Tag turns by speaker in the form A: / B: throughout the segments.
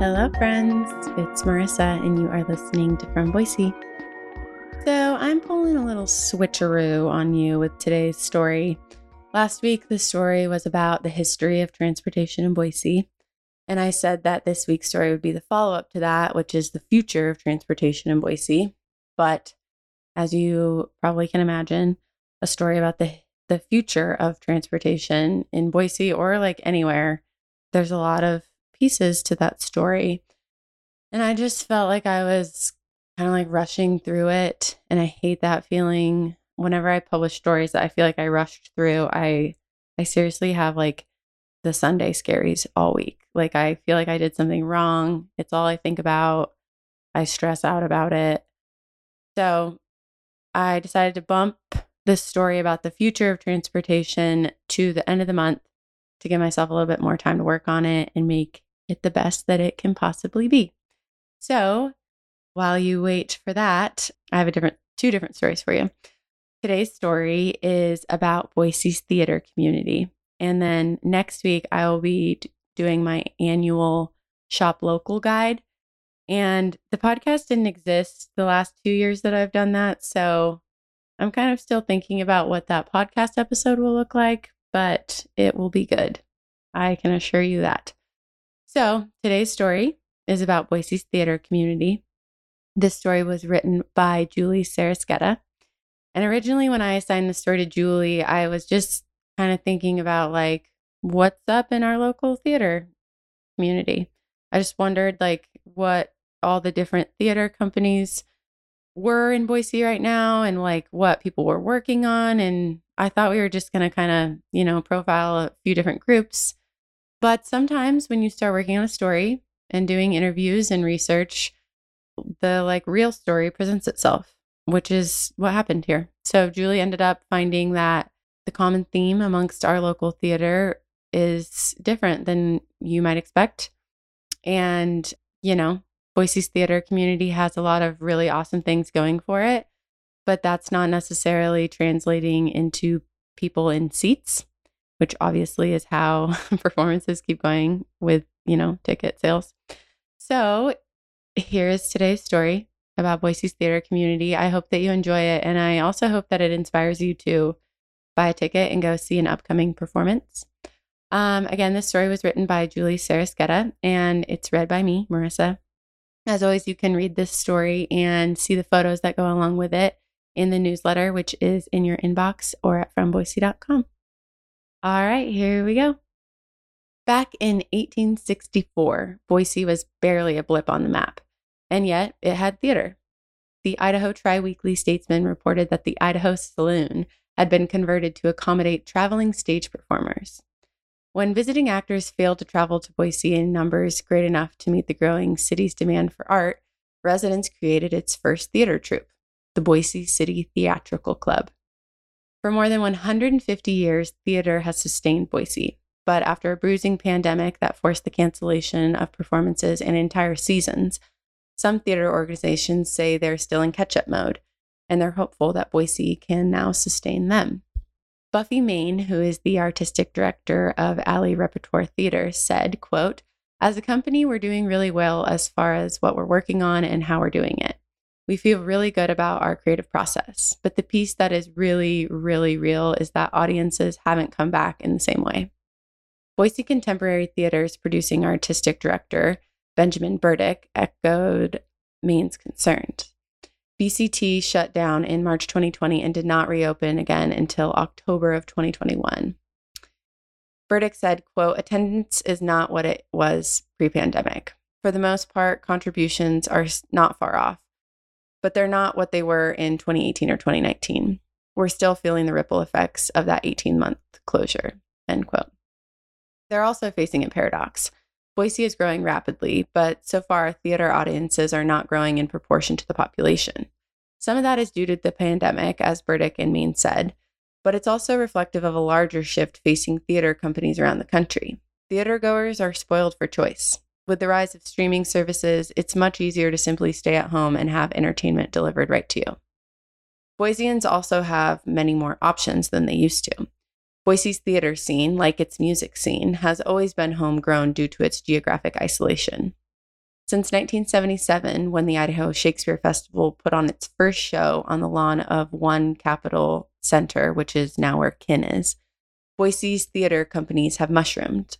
A: Hello, friends. It's Marissa, and you are listening to From Boise. So, I'm pulling a little switcheroo on you with today's story. Last week, the story was about the history of transportation in Boise. And I said that this week's story would be the follow up to that, which is the future of transportation in Boise. But as you probably can imagine, a story about the, the future of transportation in Boise or like anywhere, there's a lot of pieces to that story. And I just felt like I was kind of like rushing through it. And I hate that feeling whenever I publish stories that I feel like I rushed through. I I seriously have like the Sunday scaries all week. Like I feel like I did something wrong. It's all I think about. I stress out about it. So I decided to bump this story about the future of transportation to the end of the month to give myself a little bit more time to work on it and make it the best that it can possibly be. So, while you wait for that, I have a different two different stories for you. Today's story is about Boise's theater community. And then next week I will be doing my annual shop local guide. And the podcast didn't exist the last 2 years that I've done that, so I'm kind of still thinking about what that podcast episode will look like, but it will be good. I can assure you that. So, today's story is about Boise's theater community. This story was written by Julie Sarasqueta. And originally, when I assigned the story to Julie, I was just kind of thinking about like, what's up in our local theater community? I just wondered like what all the different theater companies were in Boise right now and like what people were working on. And I thought we were just going to kind of, you know, profile a few different groups but sometimes when you start working on a story and doing interviews and research, the like real story presents itself, which is what happened here. So Julie ended up finding that the common theme amongst our local theater is different than you might expect. And, you know, Boise's theater community has a lot of really awesome things going for it, but that's not necessarily translating into people in seats which obviously is how performances keep going with, you know, ticket sales. So here's today's story about Boise's theater community. I hope that you enjoy it. And I also hope that it inspires you to buy a ticket and go see an upcoming performance. Um, again, this story was written by Julie Sarasqueta and it's read by me, Marissa. As always, you can read this story and see the photos that go along with it in the newsletter, which is in your inbox or at fromboise.com. All right, here we go. Back in 1864, Boise was barely a blip on the map, and yet it had theater. The Idaho Tri Weekly Statesman reported that the Idaho Saloon had been converted to accommodate traveling stage performers. When visiting actors failed to travel to Boise in numbers great enough to meet the growing city's demand for art, residents created its first theater troupe, the Boise City Theatrical Club. For more than 150 years, theater has sustained Boise. But after a bruising pandemic that forced the cancellation of performances and entire seasons, some theater organizations say they're still in catch up mode, and they're hopeful that Boise can now sustain them. Buffy Main, who is the artistic director of Alley Repertory Theater, said, quote, As a company, we're doing really well as far as what we're working on and how we're doing it we feel really good about our creative process. But the piece that is really, really real is that audiences haven't come back in the same way. Boise Contemporary Theater's producing artistic director, Benjamin Burdick, echoed Main's concerns. BCT shut down in March 2020 and did not reopen again until October of 2021. Burdick said, quote, attendance is not what it was pre-pandemic. For the most part, contributions are not far off but they're not what they were in 2018 or 2019. We're still feeling the ripple effects of that 18 month closure. End quote. They're also facing a paradox. Boise is growing rapidly, but so far, theater audiences are not growing in proportion to the population. Some of that is due to the pandemic, as Burdick and Main said, but it's also reflective of a larger shift facing theater companies around the country. Theater goers are spoiled for choice. With the rise of streaming services, it's much easier to simply stay at home and have entertainment delivered right to you. Boiseans also have many more options than they used to. Boise's theater scene, like its music scene, has always been homegrown due to its geographic isolation. Since 1977, when the Idaho Shakespeare Festival put on its first show on the lawn of One Capitol Center, which is now where Kin is, Boise's theater companies have mushroomed.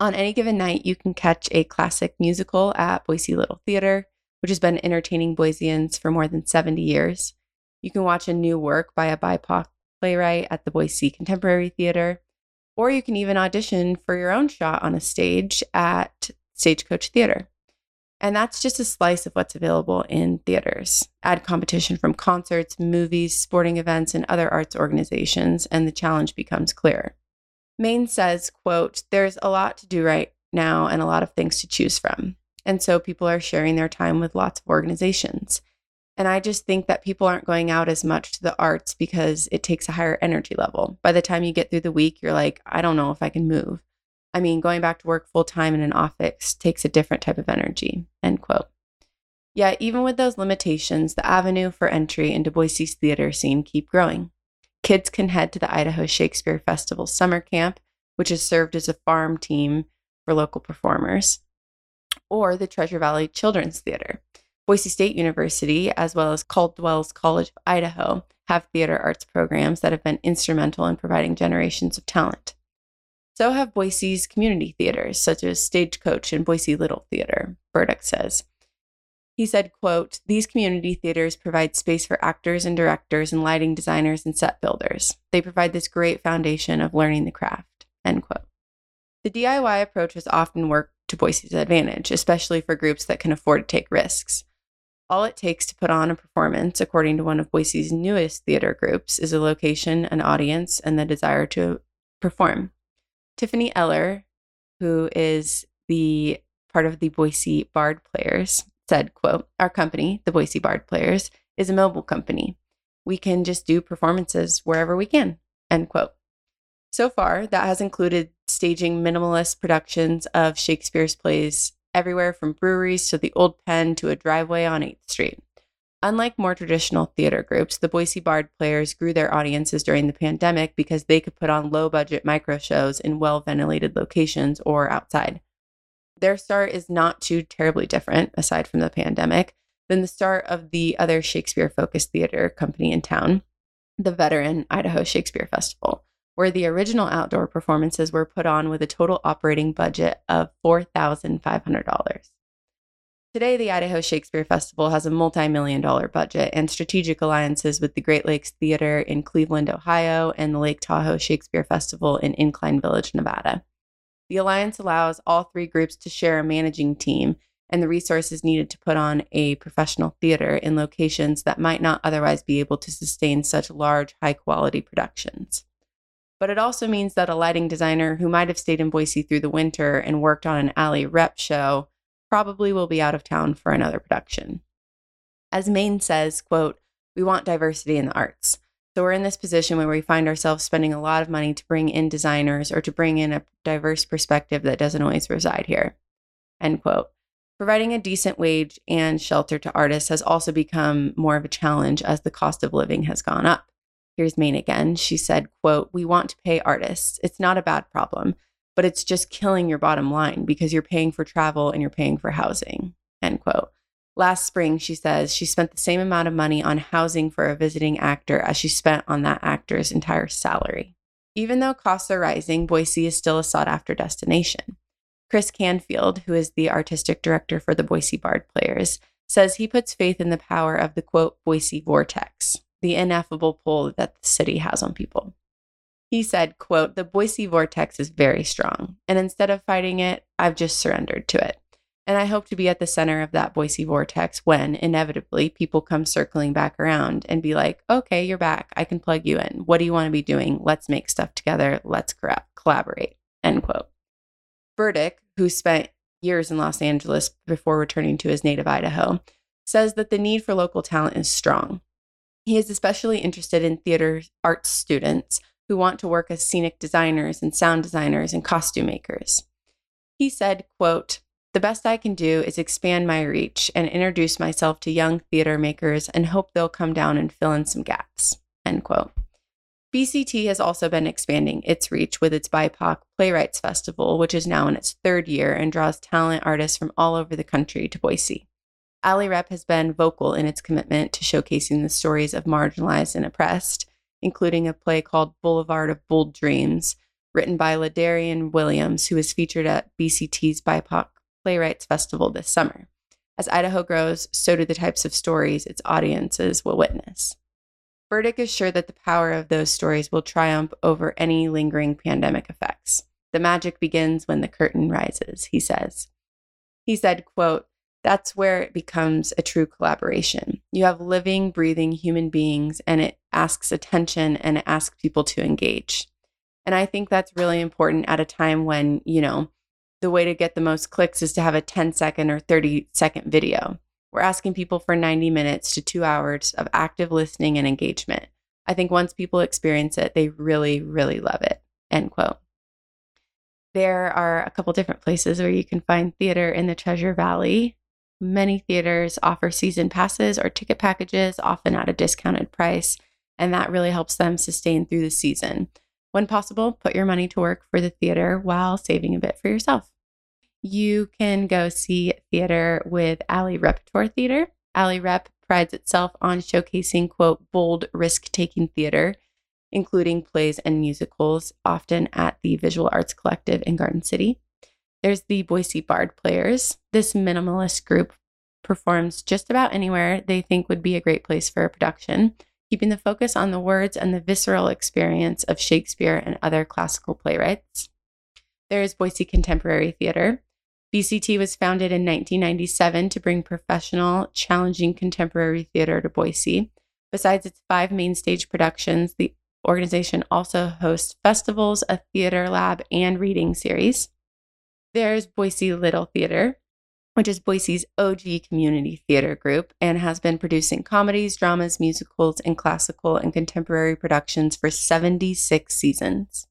A: On any given night, you can catch a classic musical at Boise Little Theater, which has been entertaining Boiseans for more than 70 years. You can watch a new work by a BIPOC playwright at the Boise Contemporary Theater, or you can even audition for your own shot on a stage at Stagecoach Theater. And that's just a slice of what's available in theaters. Add competition from concerts, movies, sporting events, and other arts organizations, and the challenge becomes clearer. Main says, quote, there's a lot to do right now and a lot of things to choose from. And so people are sharing their time with lots of organizations. And I just think that people aren't going out as much to the arts because it takes a higher energy level. By the time you get through the week, you're like, I don't know if I can move. I mean, going back to work full time in an office takes a different type of energy. End quote. Yet, even with those limitations, the avenue for entry into Boise's theater scene keep growing. Kids can head to the Idaho Shakespeare Festival summer camp, which has served as a farm team for local performers, or the Treasure Valley Children's Theater. Boise State University, as well as Caldwell's College of Idaho, have theater arts programs that have been instrumental in providing generations of talent. So have Boise's community theaters, such as Stagecoach and Boise Little Theater, Burdick says. He said, quote, These community theaters provide space for actors and directors and lighting designers and set builders. They provide this great foundation of learning the craft, end quote. The DIY approach has often worked to Boise's advantage, especially for groups that can afford to take risks. All it takes to put on a performance, according to one of Boise's newest theater groups, is a location, an audience, and the desire to perform. Tiffany Eller, who is the part of the Boise Bard Players, said, quote, Our company, the Boise Bard Players, is a mobile company. We can just do performances wherever we can, end quote. So far, that has included staging minimalist productions of Shakespeare's plays everywhere from breweries to the Old Pen to a driveway on 8th Street. Unlike more traditional theater groups, the Boise Bard players grew their audiences during the pandemic because they could put on low budget micro shows in well ventilated locations or outside. Their start is not too terribly different, aside from the pandemic, than the start of the other Shakespeare focused theater company in town, the veteran Idaho Shakespeare Festival, where the original outdoor performances were put on with a total operating budget of $4,500. Today, the Idaho Shakespeare Festival has a multi million dollar budget and strategic alliances with the Great Lakes Theater in Cleveland, Ohio, and the Lake Tahoe Shakespeare Festival in Incline Village, Nevada. The alliance allows all three groups to share a managing team and the resources needed to put on a professional theater in locations that might not otherwise be able to sustain such large, high quality productions. But it also means that a lighting designer who might have stayed in Boise through the winter and worked on an alley rep show probably will be out of town for another production. As Main says, quote, we want diversity in the arts. So we're in this position where we find ourselves spending a lot of money to bring in designers or to bring in a diverse perspective that doesn't always reside here. End quote. Providing a decent wage and shelter to artists has also become more of a challenge as the cost of living has gone up. Here's Main again. She said, quote, We want to pay artists. It's not a bad problem, but it's just killing your bottom line because you're paying for travel and you're paying for housing. End quote. Last spring, she says she spent the same amount of money on housing for a visiting actor as she spent on that actor's entire salary. Even though costs are rising, Boise is still a sought after destination. Chris Canfield, who is the artistic director for the Boise Bard Players, says he puts faith in the power of the quote, Boise vortex, the ineffable pull that the city has on people. He said, quote, the Boise vortex is very strong, and instead of fighting it, I've just surrendered to it. And I hope to be at the center of that Boise vortex when inevitably people come circling back around and be like, okay, you're back. I can plug you in. What do you want to be doing? Let's make stuff together. Let's collaborate. End quote. Burdick, who spent years in Los Angeles before returning to his native Idaho, says that the need for local talent is strong. He is especially interested in theater arts students who want to work as scenic designers and sound designers and costume makers. He said, quote, the best I can do is expand my reach and introduce myself to young theater makers and hope they'll come down and fill in some gaps. End quote. BCT has also been expanding its reach with its BIPOC Playwrights Festival, which is now in its third year and draws talent artists from all over the country to Boise. Alley Rep has been vocal in its commitment to showcasing the stories of marginalized and oppressed, including a play called Boulevard of Bold Dreams, written by LaDarrion Williams, who was featured at BCT's BIPOC Playwrights Festival this summer. As Idaho grows, so do the types of stories its audiences will witness. Burdick is sure that the power of those stories will triumph over any lingering pandemic effects. The magic begins when the curtain rises, he says. He said, quote, that's where it becomes a true collaboration. You have living, breathing human beings, and it asks attention and it asks people to engage. And I think that's really important at a time when, you know, the way to get the most clicks is to have a 10 second or 30 second video. We're asking people for 90 minutes to two hours of active listening and engagement. I think once people experience it, they really, really love it. End quote. There are a couple different places where you can find theater in the Treasure Valley. Many theaters offer season passes or ticket packages, often at a discounted price, and that really helps them sustain through the season. When possible, put your money to work for the theater while saving a bit for yourself you can go see theater with Alley Repertory Theater. Alley Rep prides itself on showcasing, quote, bold, risk taking theater, including plays and musicals, often at the Visual Arts Collective in Garden City. There's the Boise Bard Players. This minimalist group performs just about anywhere they think would be a great place for a production, keeping the focus on the words and the visceral experience of Shakespeare and other classical playwrights. There is Boise Contemporary Theater. BCT was founded in 1997 to bring professional, challenging contemporary theater to Boise. Besides its five main stage productions, the organization also hosts festivals, a theater lab, and reading series. There's Boise Little Theater, which is Boise's OG community theater group and has been producing comedies, dramas, musicals, and classical and contemporary productions for 76 seasons.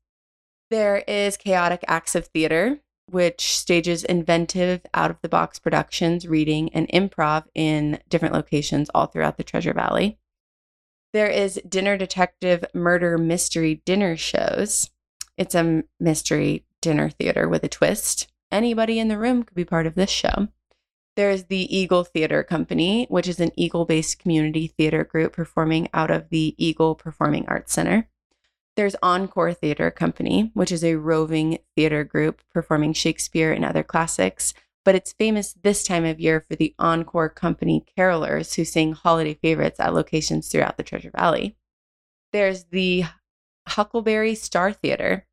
A: There is Chaotic Acts of Theater, which stages inventive, out of the box productions, reading, and improv in different locations all throughout the Treasure Valley. There is Dinner Detective Murder Mystery Dinner Shows. It's a mystery dinner theater with a twist. Anybody in the room could be part of this show. There's the Eagle Theater Company, which is an Eagle based community theater group performing out of the Eagle Performing Arts Center. There's Encore Theater Company, which is a roving theater group performing Shakespeare and other classics, but it's famous this time of year for the Encore Company carolers who sing holiday favorites at locations throughout the Treasure Valley. There's the Huckleberry Star Theater.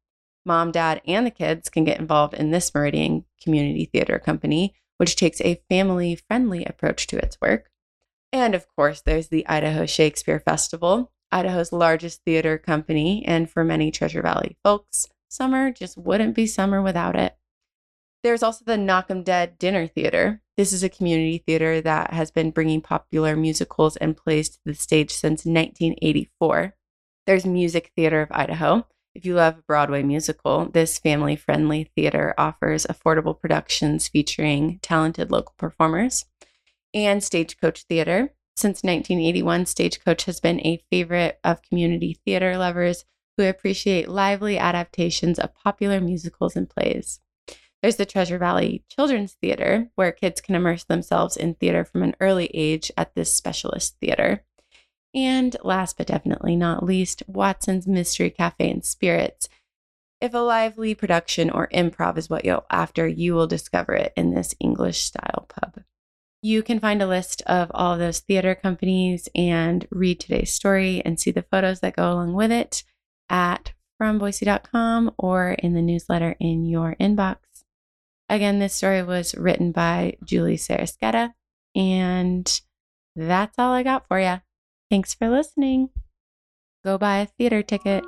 A: Mom, dad, and the kids can get involved in this Meridian Community Theater Company, which takes a family friendly approach to its work. And of course, there's the Idaho Shakespeare Festival, Idaho's largest theater company, and for many Treasure Valley folks, summer just wouldn't be summer without it. There's also the Knock 'em Dead Dinner Theater. This is a community theater that has been bringing popular musicals and plays to the stage since 1984. There's Music Theater of Idaho. If you love a Broadway musical, this family friendly theater offers affordable productions featuring talented local performers. And Stagecoach Theater. Since 1981, Stagecoach has been a favorite of community theater lovers who appreciate lively adaptations of popular musicals and plays. There's the Treasure Valley Children's Theater, where kids can immerse themselves in theater from an early age at this specialist theater. And last but definitely not least, Watson's Mystery Cafe and Spirits. If a lively production or improv is what you're after, you will discover it in this English style pub. You can find a list of all of those theater companies and read today's story and see the photos that go along with it at fromboise.com or in the newsletter in your inbox. Again, this story was written by Julie Sarasqueta, and that's all I got for you. Thanks for listening. Go buy a theater ticket.